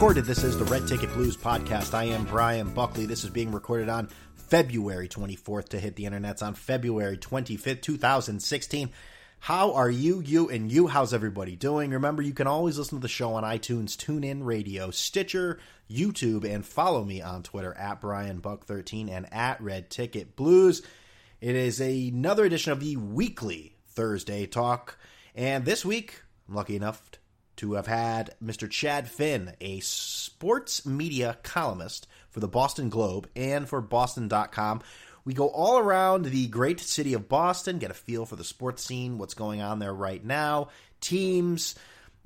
Pre-recorded, this is the Red Ticket Blues podcast. I am Brian Buckley. This is being recorded on February 24th to hit the internets on February 25th, 2016. How are you, you, and you? How's everybody doing? Remember, you can always listen to the show on iTunes, TuneIn Radio, Stitcher, YouTube, and follow me on Twitter at BrianBuck13 and at Red Ticket Blues. It is another edition of the weekly Thursday Talk, and this week, I'm lucky enough to have had Mr. Chad Finn, a sports media columnist for the Boston Globe and for Boston.com. We go all around the great city of Boston, get a feel for the sports scene, what's going on there right now, teams,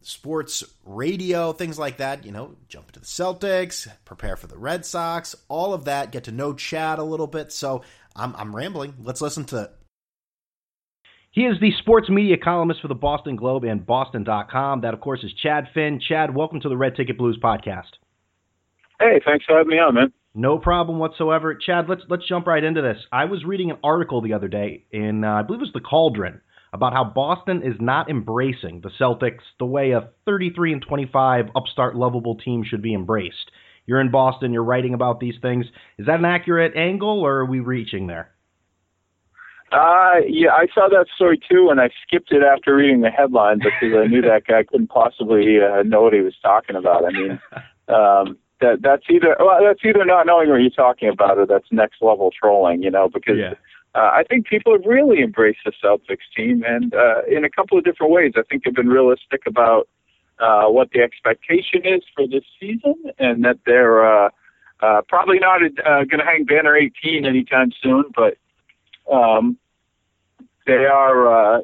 sports radio, things like that. You know, jump into the Celtics, prepare for the Red Sox, all of that. Get to know Chad a little bit. So I'm, I'm rambling. Let's listen to. He is the sports media columnist for the Boston Globe and Boston.com. That, of course, is Chad Finn. Chad, welcome to the Red Ticket Blues podcast. Hey, thanks for having me on, man. No problem whatsoever. Chad, let's let's jump right into this. I was reading an article the other day in uh, I believe it was the Cauldron about how Boston is not embracing the Celtics the way a 33 and 25 upstart lovable team should be embraced. You're in Boston, you're writing about these things. Is that an accurate angle or are we reaching there? Uh, yeah, I saw that story too, and I skipped it after reading the headline because I knew that guy couldn't possibly uh, know what he was talking about. I mean, um, that that's either well, that's either not knowing what you're talking about, or that's next level trolling. You know, because yeah. uh, I think people have really embraced the Celtics team, and uh, in a couple of different ways. I think they've been realistic about uh, what the expectation is for this season, and that they're uh, uh, probably not uh, going to hang banner 18 anytime soon, but um, they are. Uh,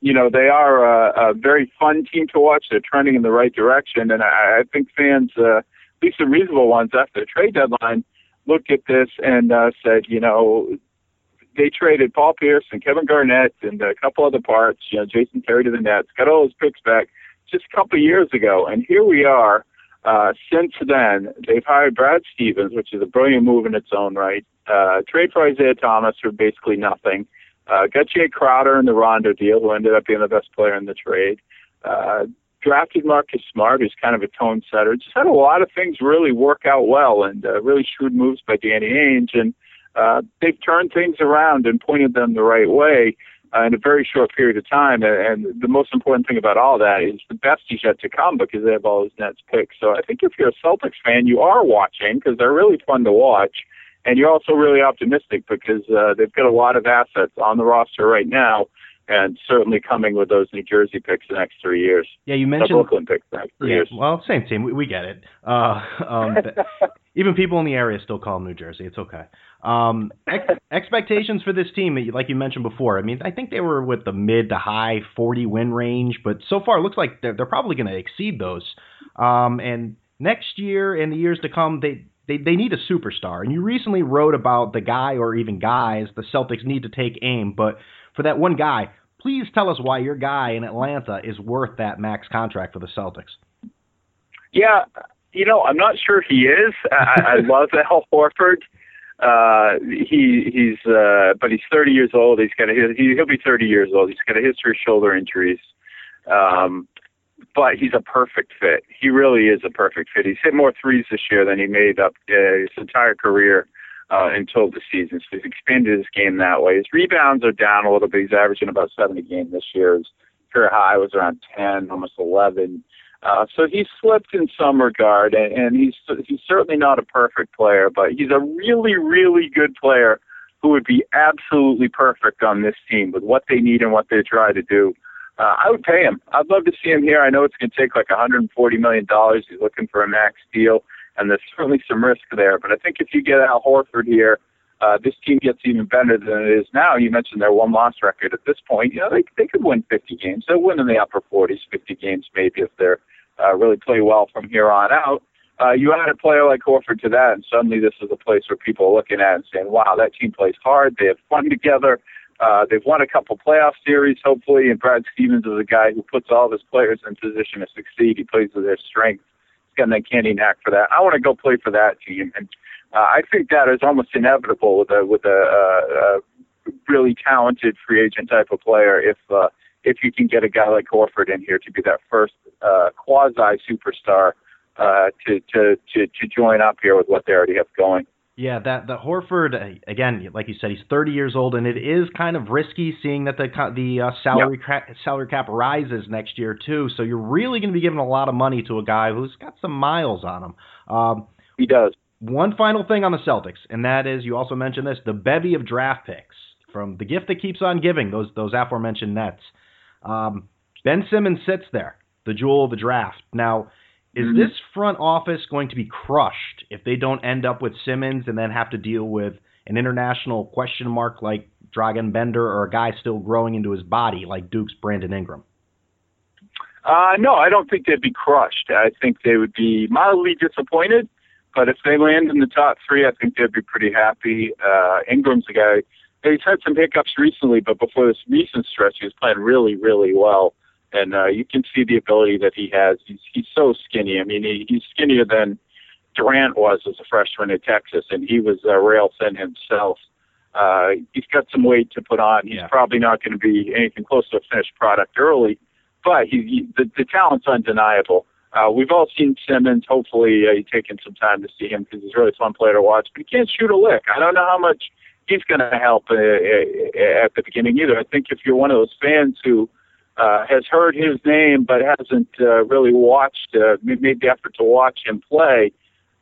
you know they are a, a very fun team to watch. They're trending in the right direction, and I, I think fans uh, at least the reasonable ones after the trade deadline looked at this and uh, said, you know, they traded Paul Pierce and Kevin Garnett and a couple other parts, you know, Jason Terry to the Nets, got all his picks back just a couple of years ago. And here we are. Uh, since then, they've hired Brad Stevens, which is a brilliant move in its own right. Uh, trade for Isaiah Thomas for basically nothing. Uh, got Jae Crowder in the Rondo deal, who ended up being the best player in the trade. Uh, drafted Marcus Smart, who's kind of a tone setter. Just had a lot of things really work out well, and uh, really shrewd moves by Danny Ainge, and uh, they've turned things around and pointed them the right way uh, in a very short period of time. And, and the most important thing about all that is the best is yet to come because they have all those Nets picks. So I think if you're a Celtics fan, you are watching because they're really fun to watch. And you're also really optimistic because uh, they've got a lot of assets on the roster right now and certainly coming with those New Jersey picks the next three years. Yeah, you mentioned the Brooklyn picks the next three yeah, years. Well, same team. We, we get it. Uh, um, even people in the area still call them New Jersey. It's okay. Um, ex- expectations for this team, like you mentioned before. I mean, I think they were with the mid to high 40 win range, but so far it looks like they're, they're probably going to exceed those. Um, and next year and the years to come, they they, they need a superstar. And you recently wrote about the guy or even guys the Celtics need to take aim, but for that one guy, please tell us why your guy in Atlanta is worth that max contract for the Celtics. Yeah, you know, I'm not sure he is. I, I love Al Horford. Uh, he he's uh, but he's 30 years old. He's got a he, he'll be 30 years old. He's got a history of shoulder injuries. Um, but he's a perfect fit. He really is a perfect fit. He's hit more threes this year than he made up uh, his entire career uh, until the season. So he's expanded his game that way. His rebounds are down a little bit. He's averaging about seven a game this year. His career high was around 10, almost 11. Uh, so he's slipped in some regard, and, and he's he's certainly not a perfect player, but he's a really, really good player who would be absolutely perfect on this team with what they need and what they try to do. Uh, I would pay him. I'd love to see him here. I know it's going to take like 140 million dollars. He's looking for a max deal and there's certainly some risk there. But I think if you get Al Horford here, uh, this team gets even better than it is now. You mentioned their one loss record at this point. You know, they they could win 50 games. They'll win in the upper 40s, 50 games maybe if they're uh, really play well from here on out. Uh, you add a player like Horford to that, and suddenly this is a place where people are looking at and saying, "Wow, that team plays hard. They have fun together. Uh, they've won a couple playoff series, hopefully." And Brad Stevens is a guy who puts all of his players in position to succeed. He plays with their strengths He's got that candy knack for that. I want to go play for that team, and uh, I think that is almost inevitable with a with a, uh, a really talented free agent type of player. If uh, if you can get a guy like Horford in here to be that first uh, quasi superstar uh, to, to to to join up here with what they already have going. Yeah, that the Horford uh, again, like you said, he's 30 years old, and it is kind of risky seeing that the the uh, salary yep. ca- salary cap rises next year too. So you're really going to be giving a lot of money to a guy who's got some miles on him. Um, he does. One final thing on the Celtics, and that is you also mentioned this: the bevy of draft picks from the gift that keeps on giving. Those those aforementioned Nets. Um, ben Simmons sits there, the jewel of the draft. Now is mm-hmm. this front office going to be crushed if they don't end up with Simmons and then have to deal with an international question mark like Dragan Bender or a guy still growing into his body like Duke's Brandon Ingram? Uh, no, I don't think they'd be crushed. I think they would be mildly disappointed, but if they land in the top three, I think they'd be pretty happy. Uh, Ingram's a guy. He's had some hiccups recently, but before this recent stretch, he was playing really, really well and uh, you can see the ability that he has. He's he's so skinny. I mean, he, he's skinnier than Durant was as a freshman in Texas, and he was uh, rail thin himself. Uh, he's got some weight to put on. He's yeah. probably not going to be anything close to a finished product early, but he, he the, the talent's undeniable. Uh, we've all seen Simmons. Hopefully, uh, you've taken some time to see him because he's a really fun player to watch. But he can't shoot a lick. I don't know how much he's going to help uh, uh, at the beginning either. I think if you're one of those fans who uh, has heard his name but hasn't uh, really watched, uh, made the effort to watch him play,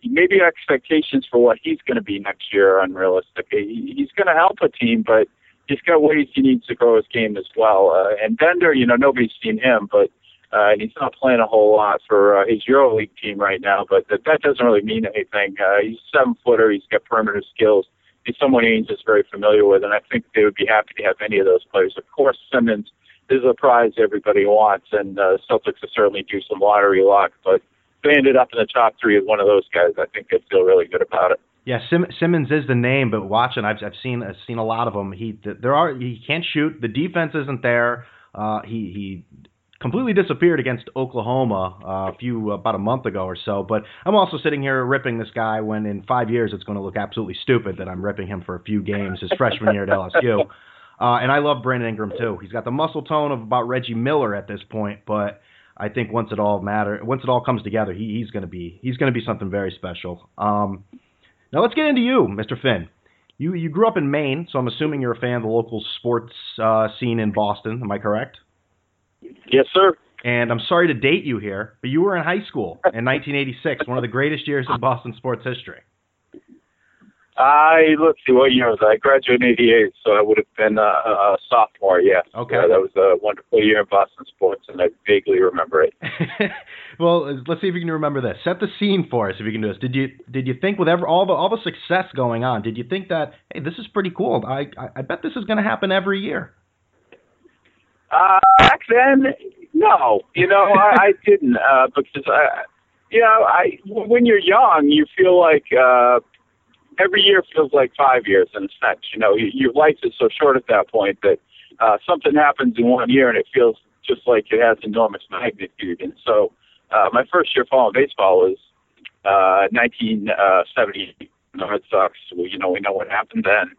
maybe expectations for what he's going to be next year are unrealistic. He's going to help a team, but he's got ways he needs to grow his game as well. Uh, and Bender, you know, nobody's seen him, but uh, he's not playing a whole lot for uh, his EuroLeague team right now. But that, that doesn't really mean anything. Uh, he's a seven footer. He's got perimeter skills. He's someone Ainge is very familiar with, and I think they would be happy to have any of those players. Of course, Simmons is a prize everybody wants, and uh, Celtics will certainly do some lottery luck. But if they ended up in the top three as one of those guys, I think they'd feel really good about it. Yeah, Sim- Simmons is the name, but watching, I've I've seen I've seen a lot of them. He there are he can't shoot. The defense isn't there. Uh, he he completely disappeared against Oklahoma uh, a few about a month ago or so. But I'm also sitting here ripping this guy when in five years it's going to look absolutely stupid that I'm ripping him for a few games his freshman year at LSU. Uh, and I love Brandon Ingram too. He's got the muscle tone of about Reggie Miller at this point, but I think once it all matter, once it all comes together, he, he's going to be he's going to be something very special. Um, now let's get into you, Mr. Finn. You you grew up in Maine, so I'm assuming you're a fan of the local sports uh, scene in Boston. Am I correct? Yes, sir. And I'm sorry to date you here, but you were in high school in 1986, one of the greatest years in Boston sports history. I let's see what year was I? I graduated in '88, so I would have been a, a sophomore. Yeah. Okay. Uh, that was a wonderful year in Boston sports, and I vaguely remember it. well, let's see if you can remember this. Set the scene for us, if you can do this. Did you did you think with ever all the all the success going on, did you think that hey, this is pretty cool? I I, I bet this is going to happen every year. Uh, back then, no. You know, I, I didn't uh, because I, you know, I when you're young, you feel like. uh every year feels like five years in a sense. You know, your life is so short at that point that uh, something happens in one year and it feels just like it has enormous magnitude. And so, uh, my first year following baseball was uh, 1970. Uh, the Red Sox. You know, we know what happened then.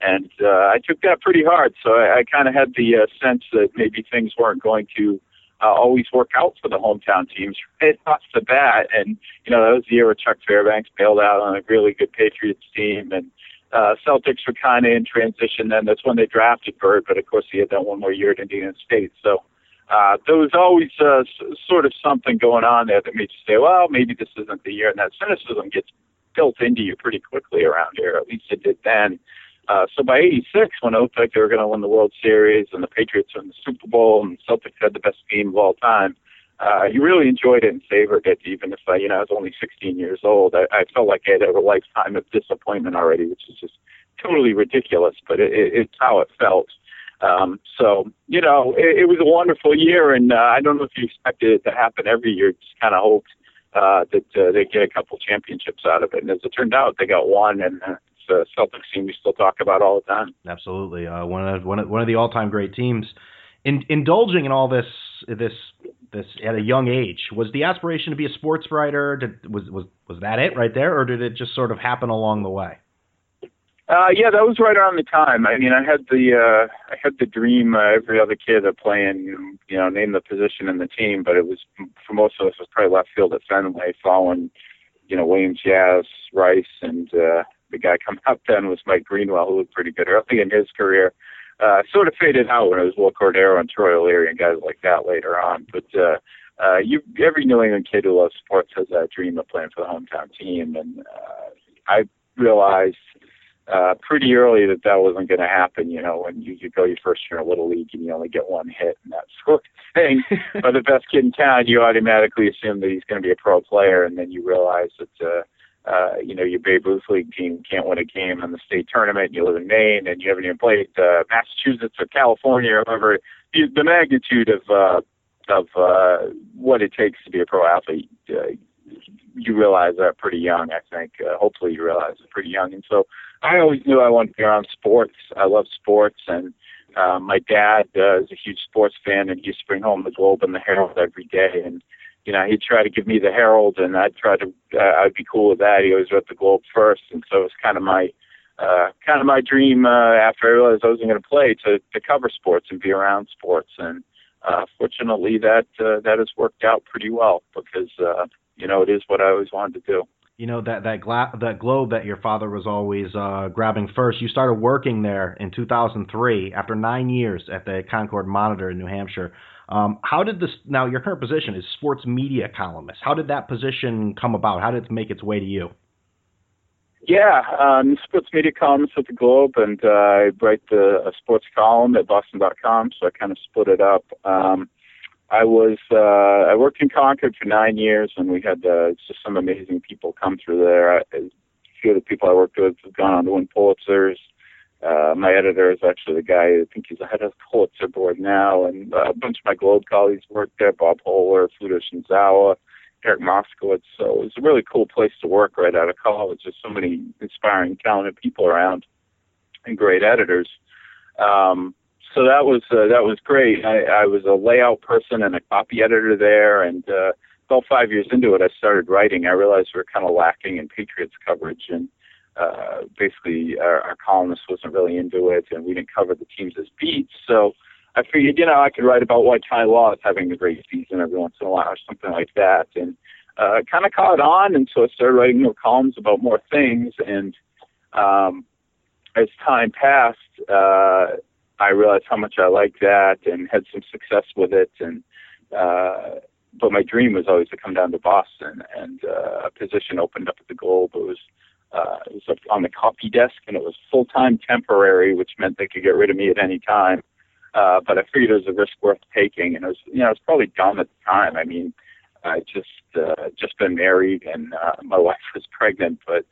And uh, I took that pretty hard, so I, I kind of had the uh, sense that maybe things weren't going to uh, always work out for the hometown teams right off the bat. And you know that was the year where Chuck Fairbanks bailed out on a really good Patriots team, and uh, Celtics were kind of in transition. Then that's when they drafted Bird, but of course he had that one more year at Indiana State. So uh, there was always uh, s- sort of something going on there that made you say, well, maybe this isn't the year. And that cynicism gets built into you pretty quickly around here. At least it did then. Uh, so by '86, when like they were going to win the World Series and the Patriots won the Super Bowl and the Celtics had the best team of all time, uh, you really enjoyed it and savored it. Even if I, you know, I was only 16 years old, I, I felt like I had a lifetime of disappointment already, which is just totally ridiculous. But it, it, it's how it felt. Um, so you know, it, it was a wonderful year, and uh, I don't know if you expected it to happen every year. Just kind of hoped uh, that uh, they get a couple championships out of it, and as it turned out, they got one, and uh, uh, Celtics team we still talk about all the time. Absolutely, uh, one of one of, one of the all-time great teams. In, indulging in all this this this at a young age, was the aspiration to be a sports writer? Did, was was was that it right there, or did it just sort of happen along the way? Uh, yeah, that was right around the time. I mean, I had the uh, I had the dream uh, every other kid of playing, you know, name the position in the team, but it was for most of us it was probably left field at Fenway, following, you know, Williams, Yaz, Rice, and uh, the guy coming up then was Mike Greenwell, who looked pretty good early in his career. Uh, sort of faded out when it was Wil Cordero and Troy O'Leary and guys like that later on. But uh, uh, you, every New England kid who loves sports has that dream of playing for the hometown team, and uh, I realized uh, pretty early that that wasn't going to happen. You know, when you, you go your first year in a little league and you only get one hit and that sort of thing. but the best kid in town, you automatically assume that he's going to be a pro player, and then you realize that. Uh, uh, you know, your Babe Ruth League team can't win a game in the state tournament, and you live in Maine, and you haven't even played uh, Massachusetts or California or whatever. The, the magnitude of uh, of uh, what it takes to be a pro athlete, uh, you realize that pretty young. I think. Uh, hopefully, you realize it pretty young. And so, I always knew I wanted to be around sports. I love sports, and uh, my dad uh, is a huge sports fan, and he used to bring home the Globe and the Herald every day, and you know, he'd try to give me the Herald, and I'd try to, uh, I'd be cool with that. He always read the Globe first, and so it was kind of my, uh, kind of my dream uh, after I realized I wasn't going to play to to cover sports and be around sports, and uh, fortunately that uh, that has worked out pretty well because uh, you know it is what I always wanted to do. You know that that gla- that globe that your father was always uh, grabbing first. You started working there in 2003 after nine years at the Concord Monitor in New Hampshire. Um, how did this now your current position is sports media columnist? How did that position come about? How did it make its way to you? Yeah, um, sports media columnist at the Globe, and uh, I write the a sports column at Boston.com. So I kind of split it up. Um, I was uh, I worked in Concord for nine years, and we had uh, just some amazing people come through there. I, a few of the people I worked with have gone on to win Pulitzers. Uh, my editor is actually the guy, I think he's the head of the Pulitzer board now, and uh, a bunch of my Globe colleagues work there, Bob Hohler, Fluto Shinzawa, Eric Moskowitz. So it was a really cool place to work right out of college. There's so many inspiring, talented people around and great editors. Um, so that was uh, that was great. I, I was a layout person and a copy editor there, and uh, about five years into it, I started writing. I realized we were kind of lacking in Patriots coverage, and uh, basically our, our columnist wasn't really into it, and we didn't cover the teams as beats. So I figured, you know, I could write about why Ty Law is having a great season every once in a while or something like that, and uh, kind of caught on, and so I started writing more columns about more things. And um, as time passed, uh, I realized how much I liked that and had some success with it, and uh, but my dream was always to come down to Boston, and uh, a position opened up at the Globe. It was uh, it was on the copy desk, and it was full time temporary, which meant they could get rid of me at any time. Uh, but I figured it was a risk worth taking, and it was you know it was probably dumb at the time. I mean, I just uh, just been married, and uh, my wife was pregnant, but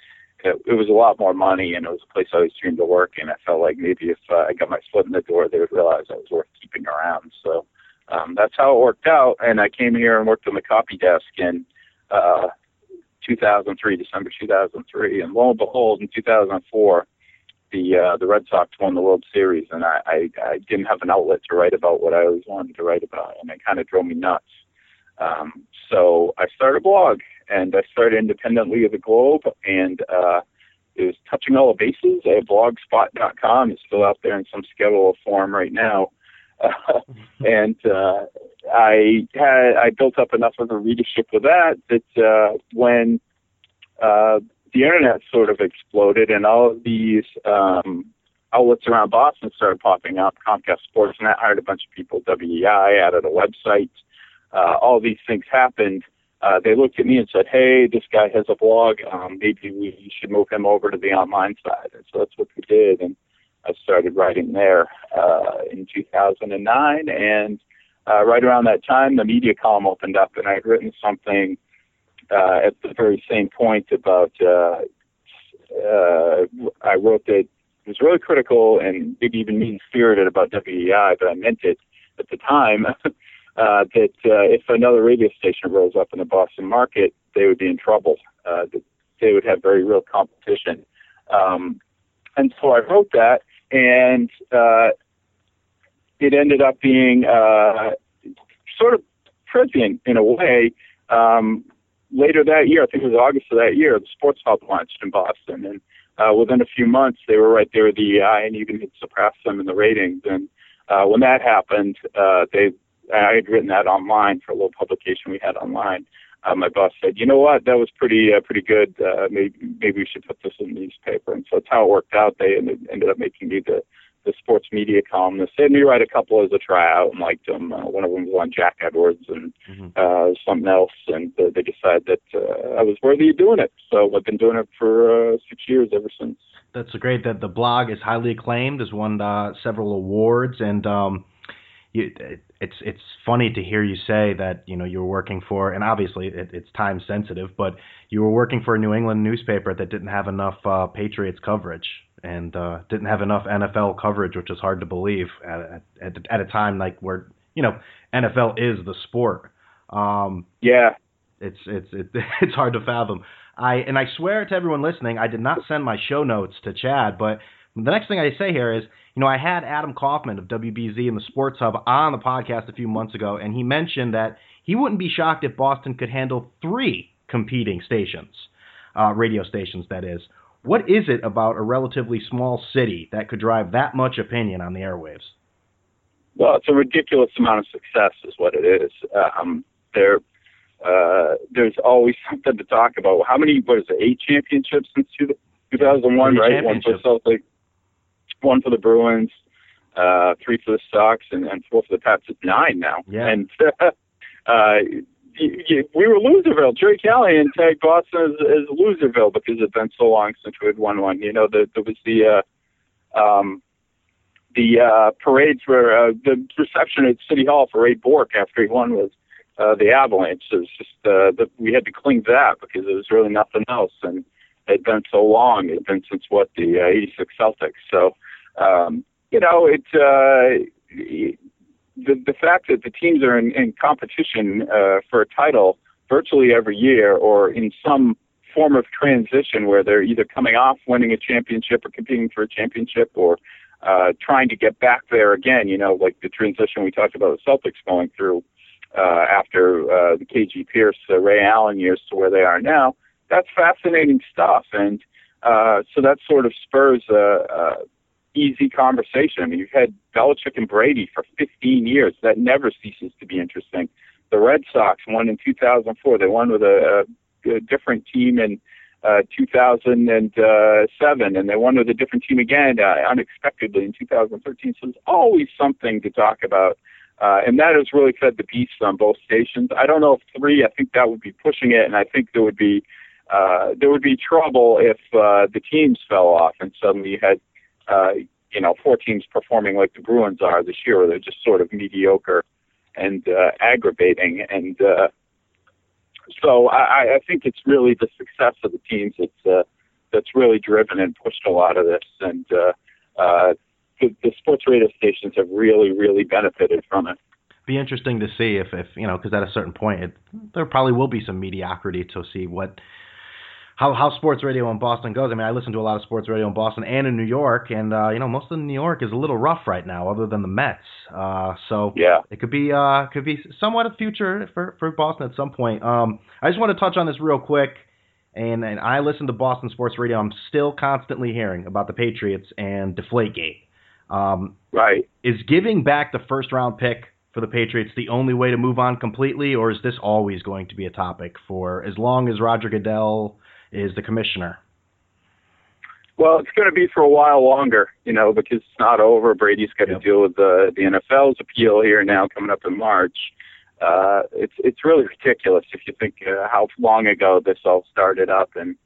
it, it was a lot more money, and it was a place I always dreamed to work. And I felt like maybe if uh, I got my foot in the door, they would realize I was worth keeping around. So um, that's how it worked out. And I came here and worked on the copy desk, and uh, 2003, December 2003, and lo and behold, in 2004, the uh, the Red Sox won the World Series, and I, I I didn't have an outlet to write about what I always wanted to write about, and it kind of drove me nuts. Um, so I started a blog, and I started independently of the Globe, and uh, it was touching all the bases. I blogspot.com. It's still out there in some schedule form right now. And uh, I had I built up enough of a readership with that that uh, when uh, the internet sort of exploded and all of these um, outlets around Boston started popping up, Comcast Sportsnet hired a bunch of people, WEEI added a website, uh, all these things happened. Uh, they looked at me and said, "Hey, this guy has a blog. Um, maybe we should move him over to the online side." And so that's what we did, and I started writing there uh, in 2009, and uh, right around that time, the media column opened up, and I had written something uh, at the very same point about. Uh, uh, I wrote that it was really critical and maybe even mean spirited about WEEI, but I meant it at the time. uh, that uh, if another radio station rose up in the Boston market, they would be in trouble. Uh, they would have very real competition. Um, and so I wrote that, and uh, it ended up being uh, sort of prescient in a way. Um, later that year, I think it was August of that year, the Sports Hub launched in Boston, and uh, within a few months, they were right there with the EI and even had surpassed them in the ratings. And uh, when that happened, uh, they I had written that online for a little publication we had online. Uh, my boss said, "You know what? That was pretty uh, pretty good. Uh, maybe maybe we should put this in the newspaper." And so that's how it worked out. They ended, ended up making me the the sports media columnist. They had me write a couple as a tryout and liked them. Uh, one of them was on Jack Edwards and mm-hmm. uh, something else, and uh, they decided that uh, I was worthy of doing it. So I've been doing it for uh, six years ever since. That's great. That the blog is highly acclaimed, has won uh, several awards, and um, you, it's it's funny to hear you say that you know you were working for, and obviously it, it's time sensitive, but you were working for a New England newspaper that didn't have enough uh, Patriots coverage and uh, didn't have enough NFL coverage, which is hard to believe at, at at a time like where you know NFL is the sport. Um, yeah, it's it's it, it's hard to fathom. I and I swear to everyone listening, I did not send my show notes to Chad, but the next thing I say here is, you know, I had Adam Kaufman of WBZ and the Sports Hub on the podcast a few months ago, and he mentioned that he wouldn't be shocked if Boston could handle three competing stations, uh, radio stations, that is. What is it about a relatively small city that could drive that much opinion on the airwaves? Well, it's a ridiculous amount of success, is what it is. Um, there, uh, there's always something to talk about. How many? What is it? Eight championships since 2001, right? One for Celtic, one for the Bruins, uh, three for the Sox, and, and four for the Pats. It's nine now. Yeah. And uh, we were Loserville. Gerry Callahan tagged Boston as, as Loserville because it's been so long since we had won one. You know, the, there was the uh, um, the uh, parades where uh, the reception at City Hall for Ray Bourque after he won was uh, the Avalanche. It was just uh, that we had to cling to that because there was really nothing else, and it had been so long. It had been since what the uh, '86 Celtics. So, um, you know, it. Uh, the the fact that the teams are in, in competition uh, for a title virtually every year, or in some form of transition where they're either coming off winning a championship or competing for a championship, or uh, trying to get back there again. You know, like the transition we talked about the Celtics going through uh, after uh, the KG Pierce, uh, Ray Allen years to where they are now. That's fascinating stuff, and uh, so that sort of spurs a, a easy conversation. I mean, you've had Belichick and Brady for 15 years. That never ceases to be interesting. The Red Sox won in 2004. They won with a, a, a different team in uh, 2007, and they won with a different team again uh, unexpectedly in 2013. So there's always something to talk about. Uh, and that has really fed the beast on both stations. I don't know if three. I think that would be pushing it, and I think there would be uh, there would be trouble if uh, the teams fell off and suddenly you had uh, you know, four teams performing like the Bruins are this year, they're just sort of mediocre and uh, aggravating. And uh, so I, I think it's really the success of the teams that's uh, that's really driven and pushed a lot of this. And uh, uh, the, the sports radio stations have really, really benefited from it. Be interesting to see if, if you know, because at a certain point, it, there probably will be some mediocrity to see what how how sports radio in Boston goes. I mean, I listen to a lot of sports radio in Boston and in New York, and uh, you know, most of New York is a little rough right now, other than the Mets. Uh, so yeah, it could be uh, could be somewhat a future for for Boston at some point. Um, I just want to touch on this real quick. And, and I listen to Boston sports radio. I'm still constantly hearing about the Patriots and Deflategate. Um, right. Is giving back the first round pick for the Patriots the only way to move on completely, or is this always going to be a topic for as long as Roger Goodell is the commissioner? Well, it's going to be for a while longer, you know, because it's not over. Brady's got yep. to deal with the the NFL's appeal here now coming up in March. Uh, it's it's really ridiculous if you think uh, how long ago this all started up and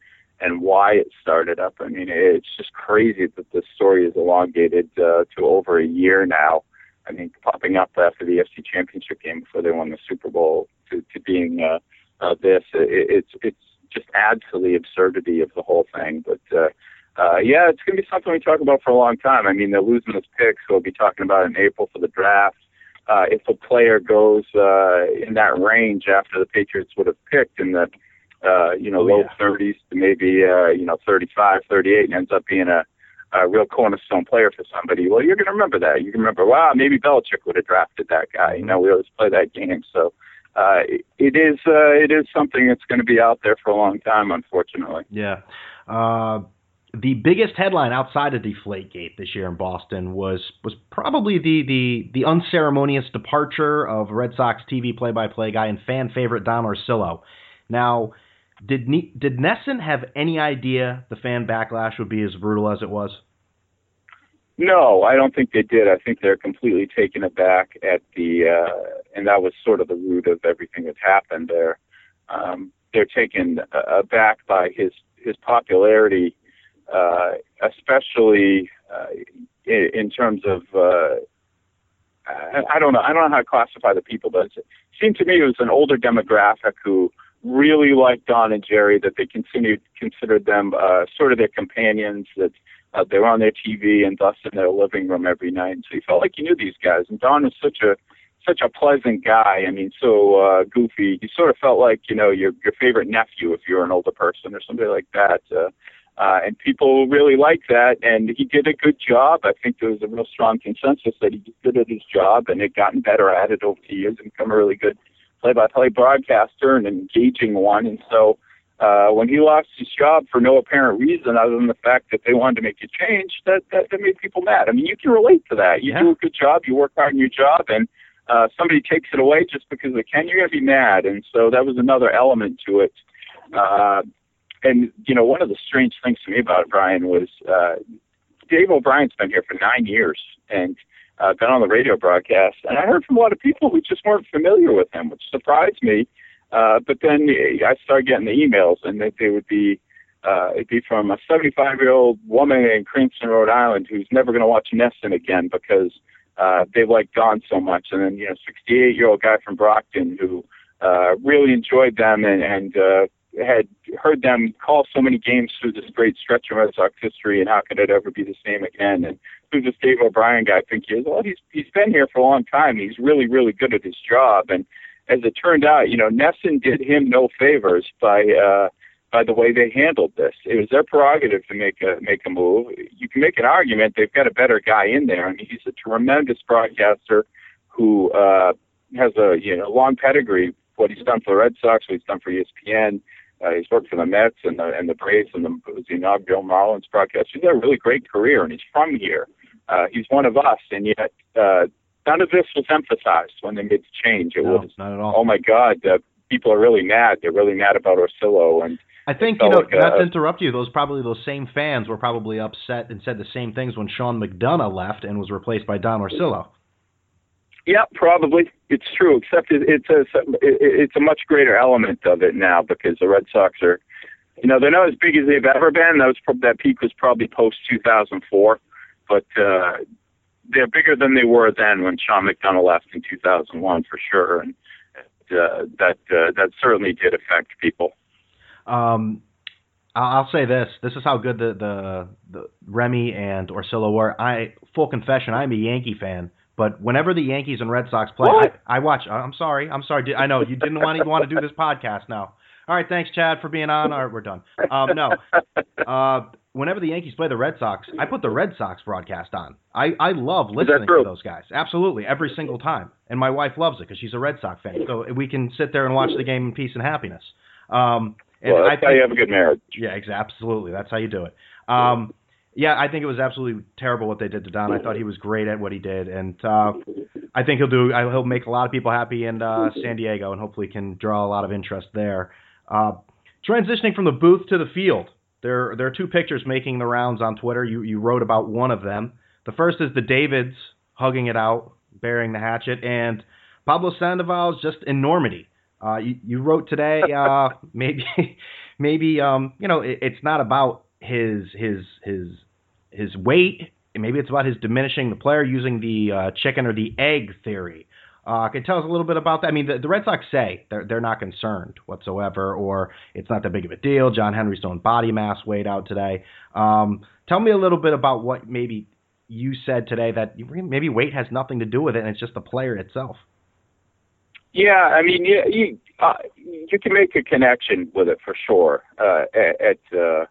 and why it started up. I mean, it's just crazy that this story is elongated uh, to over a year now. I mean, popping up after the AFC Championship game before they won the Super Bowl to to being uh, uh, this, it, it's it's just adds to the absurdity of the whole thing. But uh, uh, yeah, it's going to be something we talk about for a long time. I mean, they're losing this pick, so we'll be talking about it in April for the draft. Uh, if a player goes uh, in that range after the Patriots would have picked in the uh, you know oh, low yeah. 30s to maybe uh, you know 35, 38, and ends up being a, a real cornerstone player for somebody, well, you're going to remember that. You can remember, wow, maybe Belichick would have drafted that guy. You know, we always play that game, so uh, it is uh, it is something that's going to be out there for a long time, unfortunately. Yeah. Uh, the biggest headline outside of Deflategate this year in Boston was was probably the the the unceremonious departure of Red Sox TV play-by-play guy and fan favorite Don Orsillo. Now, did did NESN have any idea the fan backlash would be as brutal as it was? No, I don't think they did. I think they're completely taken aback at the, uh, and that was sort of the root of everything that happened there. Um, they're taken aback by his his popularity, uh, especially uh, in, in terms of. Uh, I, I don't know. I don't know how to classify the people, but it seemed to me it was an older demographic who really liked Don and Jerry. That they continued considered them uh, sort of their companions. That uh, they were on their TV and thus in their living room every night. So you felt like you knew these guys. And Don was such a such a pleasant guy. I mean, so uh, goofy. You sort of felt like you know your your favorite nephew if you're an older person or somebody like that. Uh, uh, and people really liked that, and he did a good job. I think there was a real strong consensus that he did at his job, and had gotten better at it over the years and become a really good play-by-play broadcaster and engaging one. And so, uh, when he lost his job for no apparent reason other than the fact that they wanted to make a change, that that, that made people mad. I mean, you can relate to that. You yeah. do a good job, you work hard in your job, and uh, somebody takes it away just because they can, you're going to be mad. And so that was another element to it. Uh, and, you know, one of the strange things to me about it, Brian, was uh, Dave O'Brien's been here for nine years and uh, been on the radio broadcast. And I heard from a lot of people who just weren't familiar with him, which surprised me. Uh, but then I started getting the emails, and they, they would be uh, it'd be from a 75 year old woman in Cranston, Rhode Island, who's never going to watch NESN again because uh, they liked Don so much. And then, you know, 68 year old guy from Brockton who uh, really enjoyed them and, and uh, had heard them call so many games through this great stretch of Red Sox history, and how could it ever be the same again? And who's this Dave O'Brien guy? I think he is. Well, he's he's been here for a long time. He's really really good at his job, and as it turned out, you know, NESN did him no favors by uh, by the way they handled this. It was their prerogative to make a make a move. You can make an argument they've got a better guy in there. I mean, he's a tremendous broadcaster who uh, has a you know long pedigree. What he's done for the Red Sox, what he's done for ESPN. Uh, he's worked for the Mets and the and the Braves and the, was the inaugural Marlins broadcast. He's had a really great career, and he's from here. Uh, he's one of us, and yet uh, none of this was emphasized when they made the change. It no, was, not at all. oh my God, uh, people are really mad. They're really mad about Orsillo, and I think you know, like, not to interrupt you, those probably those same fans were probably upset and said the same things when Sean McDonough left and was replaced by Don Orsillo. Yeah, probably it's true. Except it, it's a it's a much greater element of it now because the Red Sox are, you know, they're not as big as they've ever been. That was that peak was probably post 2004, but uh, they're bigger than they were then when Sean McDonough left in 2001 for sure, and uh, that uh, that certainly did affect people. Um, I'll say this: this is how good the the, the Remy and Orsillo were. I full confession, I'm a Yankee fan, but whenever the Yankees and Red Sox play, I, I watch. I'm sorry, I'm sorry. I know you didn't want to want to do this podcast now. All right, thanks, Chad, for being on. All right, we're done. Um, no, uh, whenever the Yankees play the Red Sox, I put the Red Sox broadcast on. I I love listening to those guys. Absolutely, every single time, and my wife loves it because she's a Red Sox fan. So we can sit there and watch the game in peace and happiness. Um, and well, that's I think, how you have a good marriage. Yeah, exactly. absolutely. That's how you do it. Um, yeah, I think it was absolutely terrible what they did to Don. I thought he was great at what he did, and uh, I think he'll do. He'll make a lot of people happy in uh, San Diego, and hopefully can draw a lot of interest there. Uh, transitioning from the booth to the field, there there are two pictures making the rounds on Twitter. You you wrote about one of them. The first is the Davids hugging it out, bearing the hatchet, and Pablo Sandoval's just enormity. Uh, you, you wrote today, uh, maybe, maybe, um, you know, it, it's not about his his his his weight. Maybe it's about his diminishing the player using the uh, chicken or the egg theory. Uh, can tell us a little bit about that? I mean, the, the Red Sox say they're they're not concerned whatsoever, or it's not that big of a deal. John Henry's throwing body mass weighed out today. Um, tell me a little bit about what maybe you said today that maybe weight has nothing to do with it, and it's just the player itself. Yeah, I mean, you you, uh, you can make a connection with it for sure. Uh, at, at uh,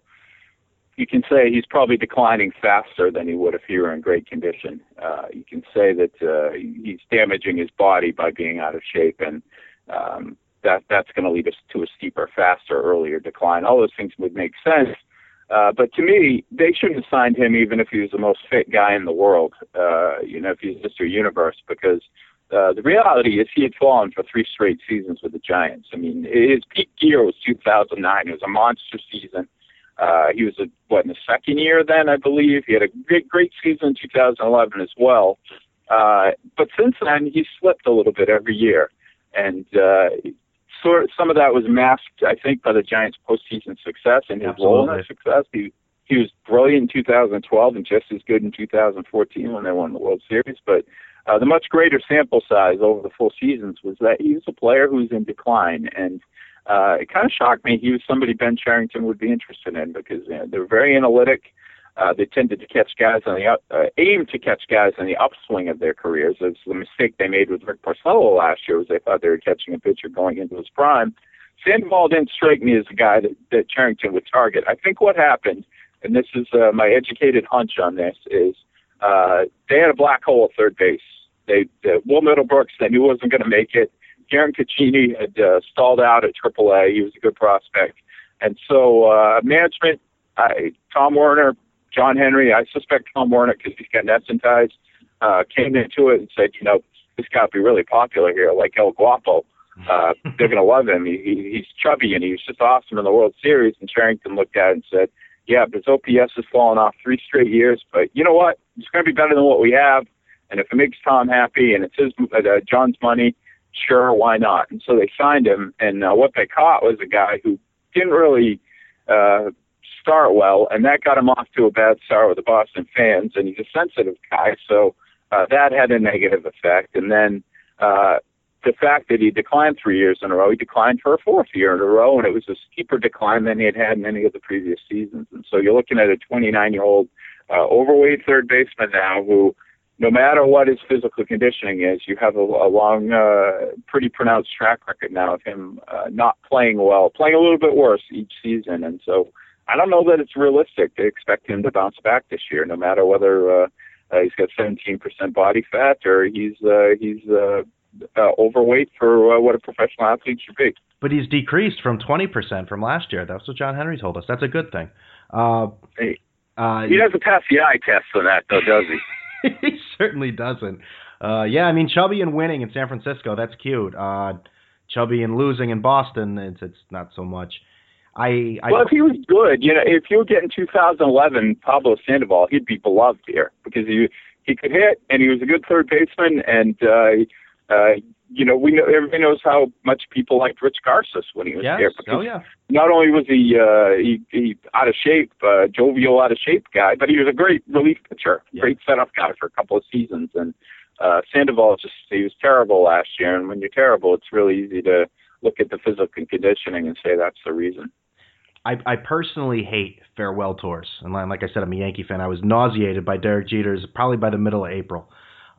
you can say he's probably declining faster than he would if he were in great condition. Uh, you can say that uh, he's damaging his body by being out of shape, and um, that that's going to lead us to a steeper, faster, earlier decline. All those things would make sense. Uh, but to me, they shouldn't have signed him even if he was the most fit guy in the world. Uh, you know, if he's Mr. Universe, because uh, the reality is he had fallen for three straight seasons with the Giants. I mean, his peak year was 2009. It was a monster season. He was a, what in the second year then, I believe. He had a great, great season in 2011 as well. Uh, but since then, he slipped a little bit every year, and uh, sort of, some of that was masked, I think, by the Giants' postseason success and his Absolutely. role in that success. He he was brilliant in 2012 and just as good in 2014 when they won the World Series. But uh, the much greater sample size over the full seasons was that he was a player who was in decline, and uh, it kind of shocked me. He was somebody Ben Cherington would be interested in because you know, they're very analytic. Uh, they tended to catch guys on the up, uh, aim to catch guys on the upswing of their careers. It's the mistake they made with Rick Porcello last year was they thought they were catching a pitcher going into his prime. Sandoval didn't strike me as a guy that, that Cherington would target. I think what happened, and this is uh, my educated hunch on this, is uh, they had a black hole at third base. They, uh, Will Middlebrooks, they knew wasn't going to make it. Garin Cecchini had uh, stalled out at AAA. He was a good prospect, and so uh, management, I, Tom Werner, John Henry, I suspect Tom Werner because he's got NESN ties, uh, came into it and said, you know, this guy will be really popular here, like El Guapo. Uh, they're going to love him. He, he, he's chubby and he was just awesome in the World Series. And Cherington looked at it and said, yeah, but his OPS has fallen off three straight years, but you know what? It's going to be better than what we have. And if it makes Tom happy and it's his, uh, John's money, sure, why not? And so they signed him. And uh, what they caught was a guy who didn't really uh, start well, and that got him off to a bad start with the Boston fans. And he's a sensitive guy, so uh, that had a negative effect. And then uh, the fact that he declined three years in a row, he declined for a fourth year in a row, and it was a steeper decline than he had had in any of the previous seasons. And so you're looking at a 29 year old uh, overweight third baseman now who no matter what his physical conditioning is, you have a, a long, uh, pretty pronounced track record now of him uh, not playing well, playing a little bit worse each season. And so I don't know that it's realistic to expect him to bounce back this year, no matter whether uh, uh, he's got 17% body fat or he's uh, he's uh, uh, overweight for uh, what a professional athlete should be. But he's decreased from 20% from last year. That's what John Henry told us. That's a good thing. Uh, Hey, uh, he doesn't pass the eye test on that, though, does he? he certainly doesn't. Uh, yeah, I mean, Chubby and winning in San Francisco, that's cute. Uh, Chubby and losing in Boston, it's it's not so much. I, I Well, if he was good, you know, if you were getting 2011 Pablo Sandoval, he'd be beloved here because he he could hit and he was a good third baseman and uh, uh, you know we know everybody knows how much people liked Rich Garces when he was yes, here because oh yeah, not only was he uh, he, he out of shape, uh, jovial, out of shape guy, but he was a great relief pitcher, Yeah. great setup guy for a couple of seasons. And uh, Sandoval just he was terrible last year, and when you're terrible, it's really easy to look at the physical conditioning and say that's the reason. I, I personally hate farewell tours, and li- like I said, I'm a Yankee fan. I was nauseated by Derek Jeter's probably by the middle of April.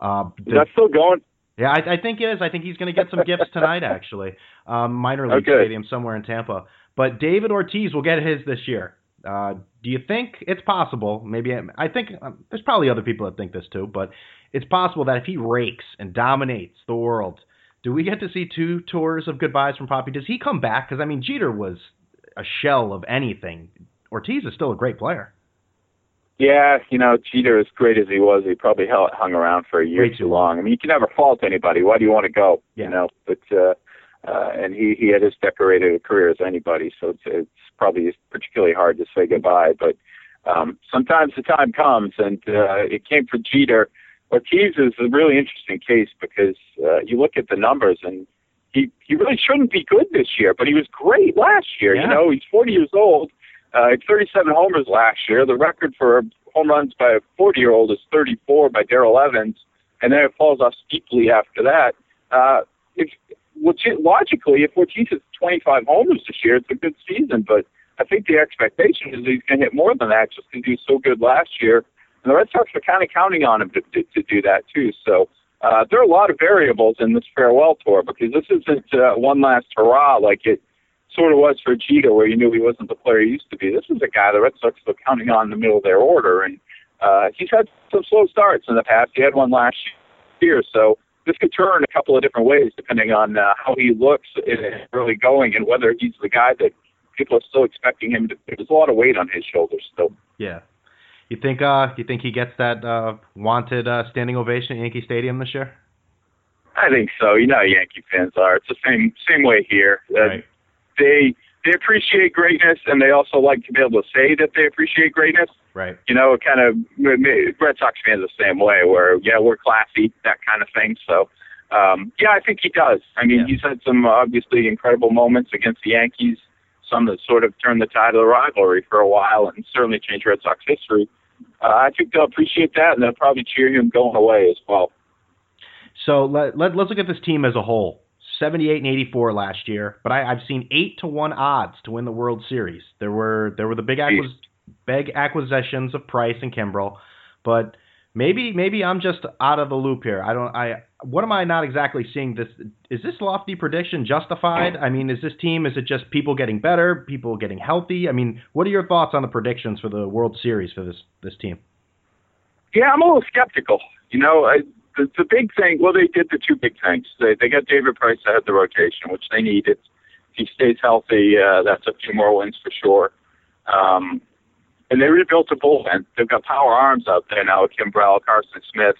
Uh, Is the- that still going? Yeah, I, I think it is. I think he's going to get some gifts tonight, actually. Um, minor league Okay. stadium somewhere in Tampa. But David Ortiz will get his this year. Uh, do you think it's possible? Maybe I think um, there's probably other people that think this too, but it's possible that if he rakes and dominates the world, do we get to see two tours of goodbyes from Papi? Does he come back? Because I mean, Jeter was a shell of anything. Ortiz is still a great player. Yeah, you know, Jeter, as great as he was, he probably hung around for a year Way too too long. I mean, you can never fault anybody. Why do you want to go? Yeah. You know, but uh, uh, and he he had as decorated a career as anybody, so it's it's probably particularly hard to say goodbye. But um, sometimes the time comes, and uh, it came for Jeter. Ortiz is a really interesting case because uh, you look at the numbers and. He, he really shouldn't be good this year, but he was great last year. Yeah. You know, he's 40 years old. Uh, 37 homers last year. The record for home runs by a 40 year old is 34 by Darrell Evans, and then it falls off steeply after that. Uh, if legit, logically, if Ortiz hits 25 homers this year, it's a good season. But I think the expectation is he's going to hit more than that just because he was so good last year. And the Red Sox are kind of counting on him to, to, to do that too. So uh, there are a lot of variables in this farewell tour because this isn't uh, one last hurrah like it sort of was for Jeter, where you knew he wasn't the player he used to be. This is a guy the Red Sox were counting on in the middle of their order, and uh, he's had some slow starts in the past. He had one last year, so this could turn a couple of different ways depending on uh, how he looks in early going and whether he's the guy that people are still expecting him to. There's a lot of weight on his shoulders still. Yeah. You think uh you think he gets that uh wanted uh standing ovation at Yankee Stadium this year? I think so. You know how Yankee fans are. It's the same same way here. Uh, Right. They they appreciate greatness, and they also like to be able to say that they appreciate greatness. Right. You know, kind of Red Sox fans the same way, where yeah, we're classy, that kind of thing. So, um, yeah, I think he does. I mean, Yeah. he's had some obviously incredible moments against the Yankees, some that sort of turned the tide of the rivalry for a while, and certainly changed Red Sox history. Uh, I think they'll appreciate that, and they'll probably cheer him going away as well. So let, let let's look at this team as a whole. 78 and 84 last year, but I, I've seen eight to one odds to win the World Series. There were there were the big acquis- big acquisitions of Price and Kimbrel, but maybe maybe I'm just out of the loop here. I don't I what am I not exactly seeing this is this lofty prediction justified? I mean, is this team is it just people getting better, people getting healthy? I mean, what are your thoughts on the predictions for the World Series for this this team? Yeah, I'm a little skeptical. You know, I, the, the big thing, well, they did the two big things. They, they got David Price to head the rotation, which they needed. If he stays healthy, uh, that's a few more wins for sure. Um, and they rebuilt the bullpen. They've got power arms out there now with Kimbrel, Carson Smith.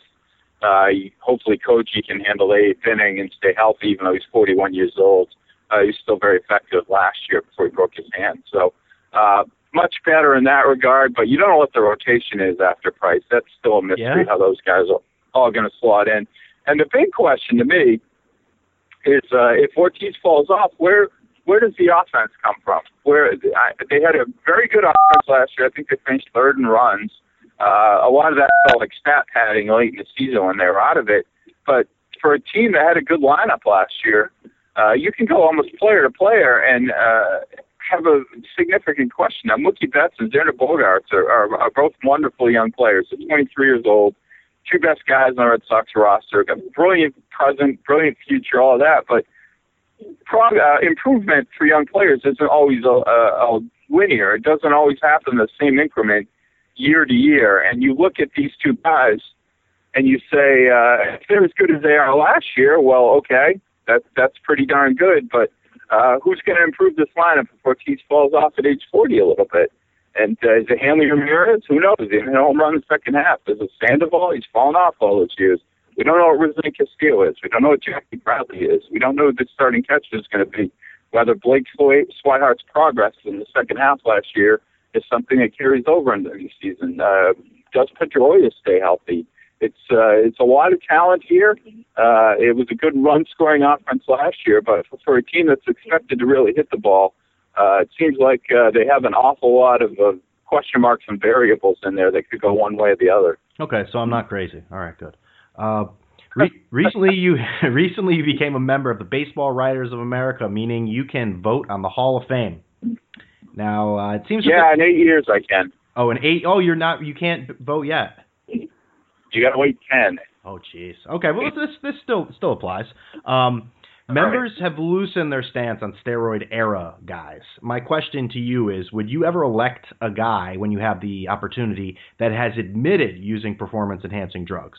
Uh, hopefully Koji can handle the eighth inning and stay healthy, even though he's 41 years old. Uh, he was still very effective last year before he broke his hand. So, uh, much better in that regard, but you don't know what the rotation is after Price. That's still a mystery Yeah. how those guys are all going to slot in. And the big question to me is uh, if Ortiz falls off, where where does the offense come from? Where I, they had a very good offense last year. I think they finished third in runs. Uh, a lot of that felt like stat padding late in the season when they were out of it. But for a team that had a good lineup last year, uh, you can go almost player to player and uh, have a significant question. Now, Mookie Betts and Xander Bogaerts are, are, are both wonderful young players. They're 23 years old, two best guys on the Red Sox roster. Got brilliant present, brilliant future, all of that. But prog- uh, improvement for young players isn't always a, a, a linear. It doesn't always happen the same increment year to year. And you look at these two guys, and you say, uh, if they're as good as they are last year, well, okay, that that's pretty darn good. But uh, who's going to improve this lineup if Ortiz falls off at age 40 a little bit? And uh, is it Hanley Ramirez? Who knows? He hit a home run in the second half. Is it Sandoval? He's fallen off all those years. We don't know what Rusney Castillo is. We don't know what Jackie Bradley is. We don't know who the starting catcher is going to be. Whether Blake Swihart's progress in the second half last year is something that carries over into the season. Uh, does Pedroia stay healthy? It's uh, it's a lot of talent here. Uh, it was a good run scoring offense last year, but for, a team that's expected to really hit the ball, it seems like uh, they have an awful lot of uh, question marks and variables in there that could go one way or the other. Okay, so I'm not crazy. All right, good. Uh, re- recently, you recently you became a member of the Baseball Writers of America, meaning you can vote on the Hall of Fame. Now, uh, it seems. Yeah, in eight years I can. Oh, an eight. Oh, you're not. You can't vote yet. You got to wait ten. Oh, jeez. Okay, well, this this still still applies. Um, members have loosened their stance on steroid era guys. My question to you is: Would you ever elect a guy when you have the opportunity that has admitted using performance enhancing drugs?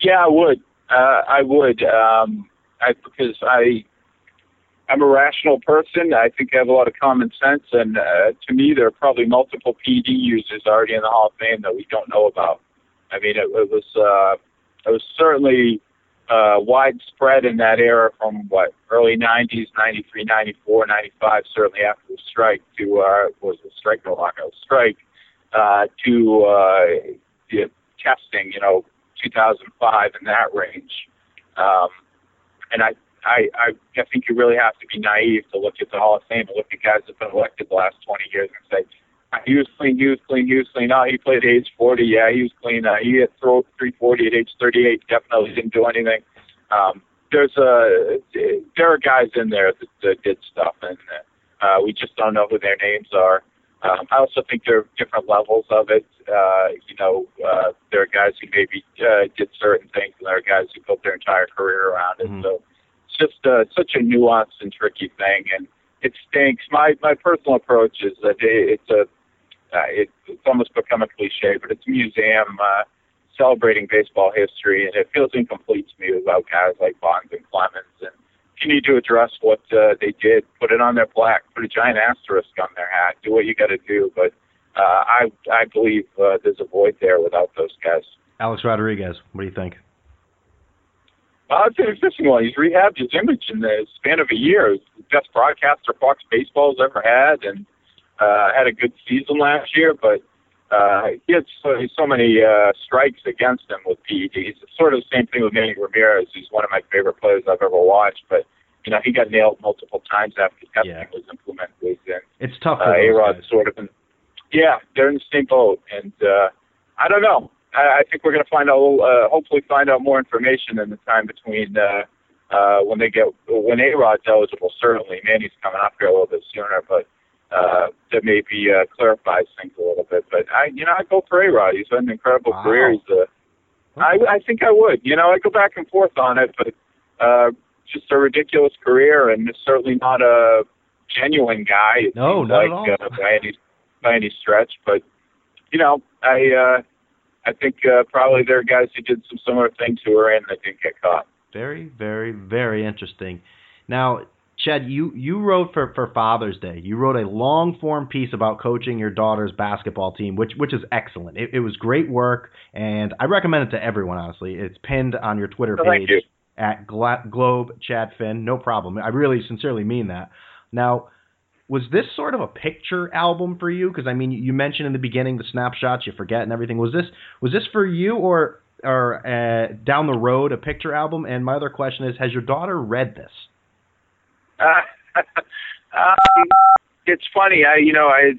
Yeah, I would. Uh, I would. Um, I because I I'm a rational person. I think I have a lot of common sense, and uh, to me, there are probably multiple PD users already in the Hall of Fame that we don't know about. I mean, it, it was uh, it was certainly uh, widespread in that era from what early '90s, '93, '94, '95, certainly after the strike to uh, was the strike longer a strike uh, to uh, the testing. You know, 2005 in that range. Um, and I, I, I, I think you really have to be naive to look at the Hall of Fame and look at guys that have been elected the last 20 years and say, "Ah, he was clean, he was clean, he was clean. Oh, he played at age 40. Yeah, he was clean. Uh, he hit throw 340 at age 38. Definitely didn't do anything. Um, there's a, there are guys in there that, that did stuff, and uh, we just don't know who their names are. Um, I also think there are different levels of it. Uh, you know, uh, there are guys who maybe uh, did certain things, and there are guys who built their entire career around it. Mhm. So it's just uh, such a nuanced and tricky thing, and it stinks. My my personal approach is that it, it's a uh, it, it's almost become a cliche, but it's a museum uh, celebrating baseball history, and it feels incomplete to me without guys like Bonds and Clemens. And if you need to address what uh, they did. Put it on their plaque. Put a giant asterisk on their hat. Do what you got to do. But uh, I I believe uh, there's a void there without those guys. Alex Rodriguez, what do you think? Well, it's an interesting one. He's rehabbed his image in the span of a year. He's the best broadcaster Fox Baseball's ever had, and uh, had a good season last year. But uh, he had so, so many uh, strikes against him with PEDs. It's sort of the same thing with Manny Ramirez. He's one of my favorite players I've ever watched, but you know he got nailed multiple times after testing Yeah. was implemented. And It's tough for uh, A-Rod sort of in, yeah, they're in the same boat, and uh, I don't know. I, I think we're going to find out, uh, hopefully, find out more information in the time between uh, uh, when they get when A-Rod's eligible. Certainly, Manny's coming up here a little bit sooner, but uh, that maybe uh, clarifies things a little bit. But I, you know, I go for A-Rod. He's had an incredible Wow. career. He's a, I, I think I would. You know, I go back and forth on it, but uh, just a ridiculous career, and certainly not a genuine guy. No, not at like, all. Uh, by any by any stretch, but you know, I uh, I think uh, probably there are guys who did some similar things who were in that didn't get caught. Very, very, very interesting. Now, Chad, you, you wrote for, for Father's Day. You wrote a long form piece about coaching your daughter's basketball team, which which is excellent. It, it was great work, and I recommend it to everyone. Honestly, it's pinned on your Twitter Oh, page you. at Gla- Globe Chad Finn. No problem. I really sincerely mean that. Now, was this sort of a picture album for you? Because I mean, you mentioned in the beginning the snapshots you forget and everything. Was this was this for you or or uh, down the road a picture album? And my other question is, has your daughter read this? Uh, um, it's funny. I you know I,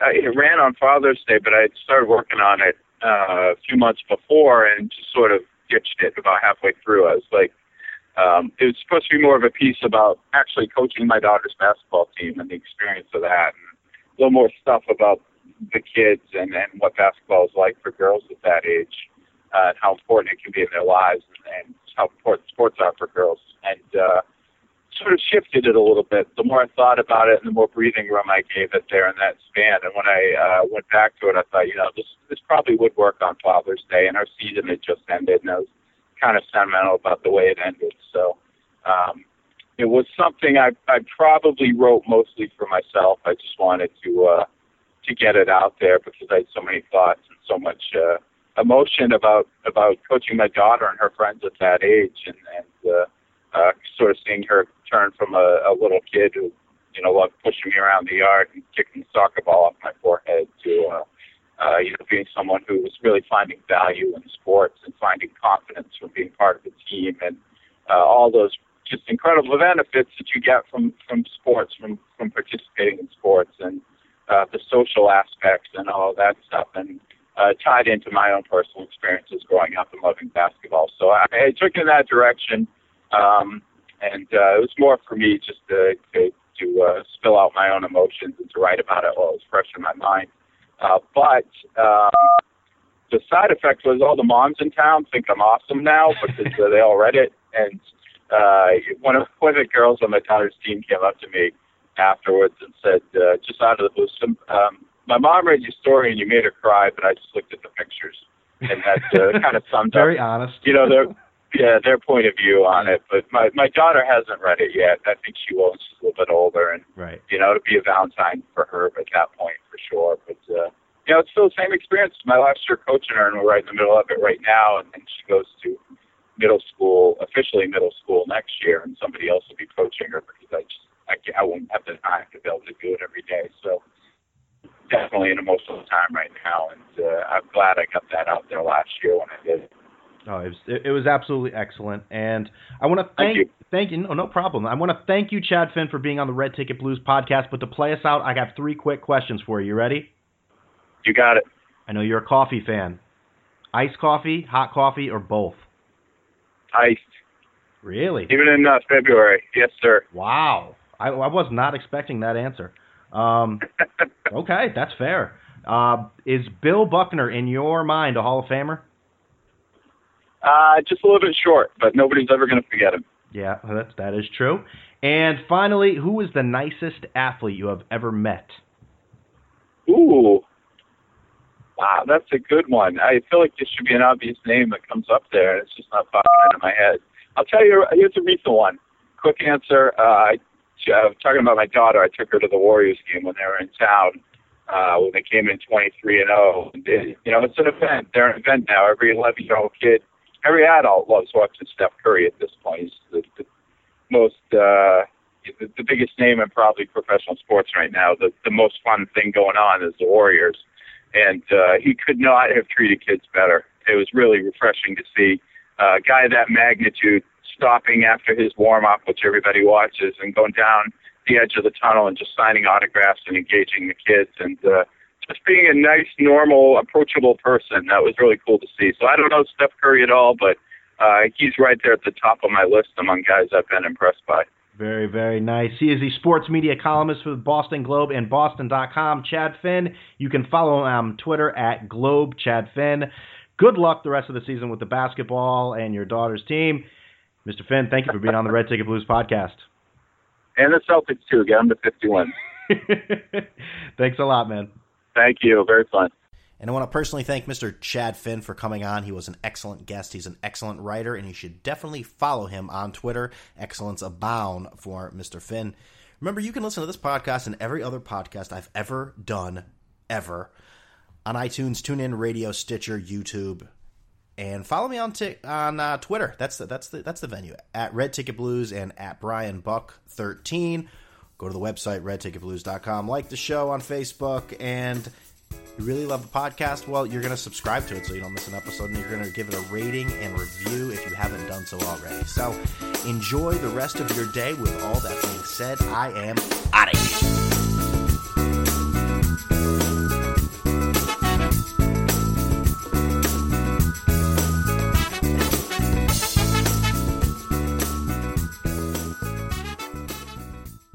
I it ran on Father's Day, but I started working on it uh, a few months before and just sort of ditched it about halfway through. I was like, um, it was supposed to be more of a piece about actually coaching my daughter's basketball team and the experience of that, and a little more stuff about the kids and, and what basketball is like for girls at that age, uh, and how important it can be in their lives, and, and how important sports are for girls. And uh, sort of shifted it a little bit. The more I thought about it, and the more breathing room I gave it there in that span. And when I uh, went back to it, I thought, you know, this this probably would work on Father's Day, and our season had just ended, and I was kind of sentimental about the way it ended. So um, it was something I I probably wrote mostly for myself. I just wanted to uh, to get it out there because I had so many thoughts and so much uh, emotion about about coaching my daughter and her friends at that age, and and uh, uh, sort of seeing her turn from a, a little kid who, you know, loved pushing me around the yard and kicking the soccer ball off my forehead to, uh, uh, you know, being someone who was really finding value in sports and finding confidence from being part of the team and uh, all those just incredible benefits that you get from from sports, from from participating in sports and uh, the social aspects and all that stuff, and uh, tied into my own personal experiences growing up and loving basketball. So I, I took it in that direction. Um, and uh, it was more for me just to to, to uh, spill out my own emotions and to write about it while it was fresh in my mind. Uh, but um, the side effect was all the moms in town think I'm awesome now because uh, they all read it. And uh, one of one of the girls on my daughter's team came up to me afterwards and said, uh, just out of the blue, some, um, "My mom read your story and you made her cry, but I just looked at the pictures." And that uh, kind of summed up Very honest. you know their yeah their point of view on it. But my my daughter hasn't read it yet. I think she will. She's a little bit older, and right. you know it'll be a Valentine for her at that point for sure. But uh, you know it's still the same experience. My last year coaching her, and we're right in the middle of it right now. And then she goes to middle school, officially middle school next year, and somebody else will be coaching her because I just I, can't- I won't have the time to be able to do it every day. So definitely an emotional time right now, and uh, I'm glad I got that out there last year when I did. Oh, it was it, was absolutely excellent, and I want to Thank thank you. thank you. No, no problem. I want to thank you, Chad Finn, for being on the Red Ticket Blues podcast. But to play us out, I got three quick questions for you. You ready? You got it. I know you're a coffee fan. Iced coffee, hot coffee, or both? Iced. Really? Even in uh, February. Yes, sir. Wow. I, I was not expecting that answer. Um, okay, that's fair. Uh, is Bill Buckner, in your mind, a Hall of Famer? Uh, just a little bit short, but nobody's ever going to forget him. Yeah, that's, that is true. And finally, who is the nicest athlete you have ever met? Ooh. Wow, that's a good one. I feel like this should be an obvious name that comes up there, and it's just not popping into my head. I'll tell you, here's a recent one. quick answer. Uh, I, uh, talking about my daughter, I took her to the Warriors game when they were in town. Uh, when they came in 23 and 0, you know, it's an event. They're an event now. Every 11 year old kid, every adult loves watching Steph Curry at this point. He's the, the most, uh, the, the biggest name in probably professional sports right now. The the most fun thing going on is the Warriors, and uh, he could not have treated kids better. It was really refreshing to see a guy of that magnitude stopping after his warm up, which everybody watches, and going down the edge of the tunnel and just signing autographs and engaging the kids and uh, just being a nice, normal, approachable person. That was really cool to see. So I don't know Steph Curry at all, but uh, he's right there at the top of my list among guys I've been impressed by. Very, very nice. He is the sports media columnist for the Boston Globe and Boston.com. Chad Finn. You can follow him on Twitter at Globe Chad Finn. Good luck the rest of the season with the basketball and your daughter's team. Mr. Finn, thank you for being on the Red Ticket Blues podcast. And the Celtics, too. Get them to 51. Thanks a lot, man. Thank you. Very fun. And I want to personally thank Mr. Chad Finn for coming on. He was an excellent guest. He's an excellent writer, and you should definitely follow him on Twitter. Excellence abound for Mr. Finn. Remember, you can listen to this podcast and every other podcast I've ever done, ever, on iTunes, TuneIn, Radio, Stitcher, YouTube, and follow me on t- on uh, Twitter. That's the that's the that's the venue at Red Ticket Blues and at Brian Buck thirteen. Go to the website redticketblues.com. Like the show on Facebook, and you really love the podcast. Well, you're going to subscribe to it so you don't miss an episode, and you're going to give it a rating and review if you haven't done so already. So enjoy the rest of your day. With all that being said, I am out of here.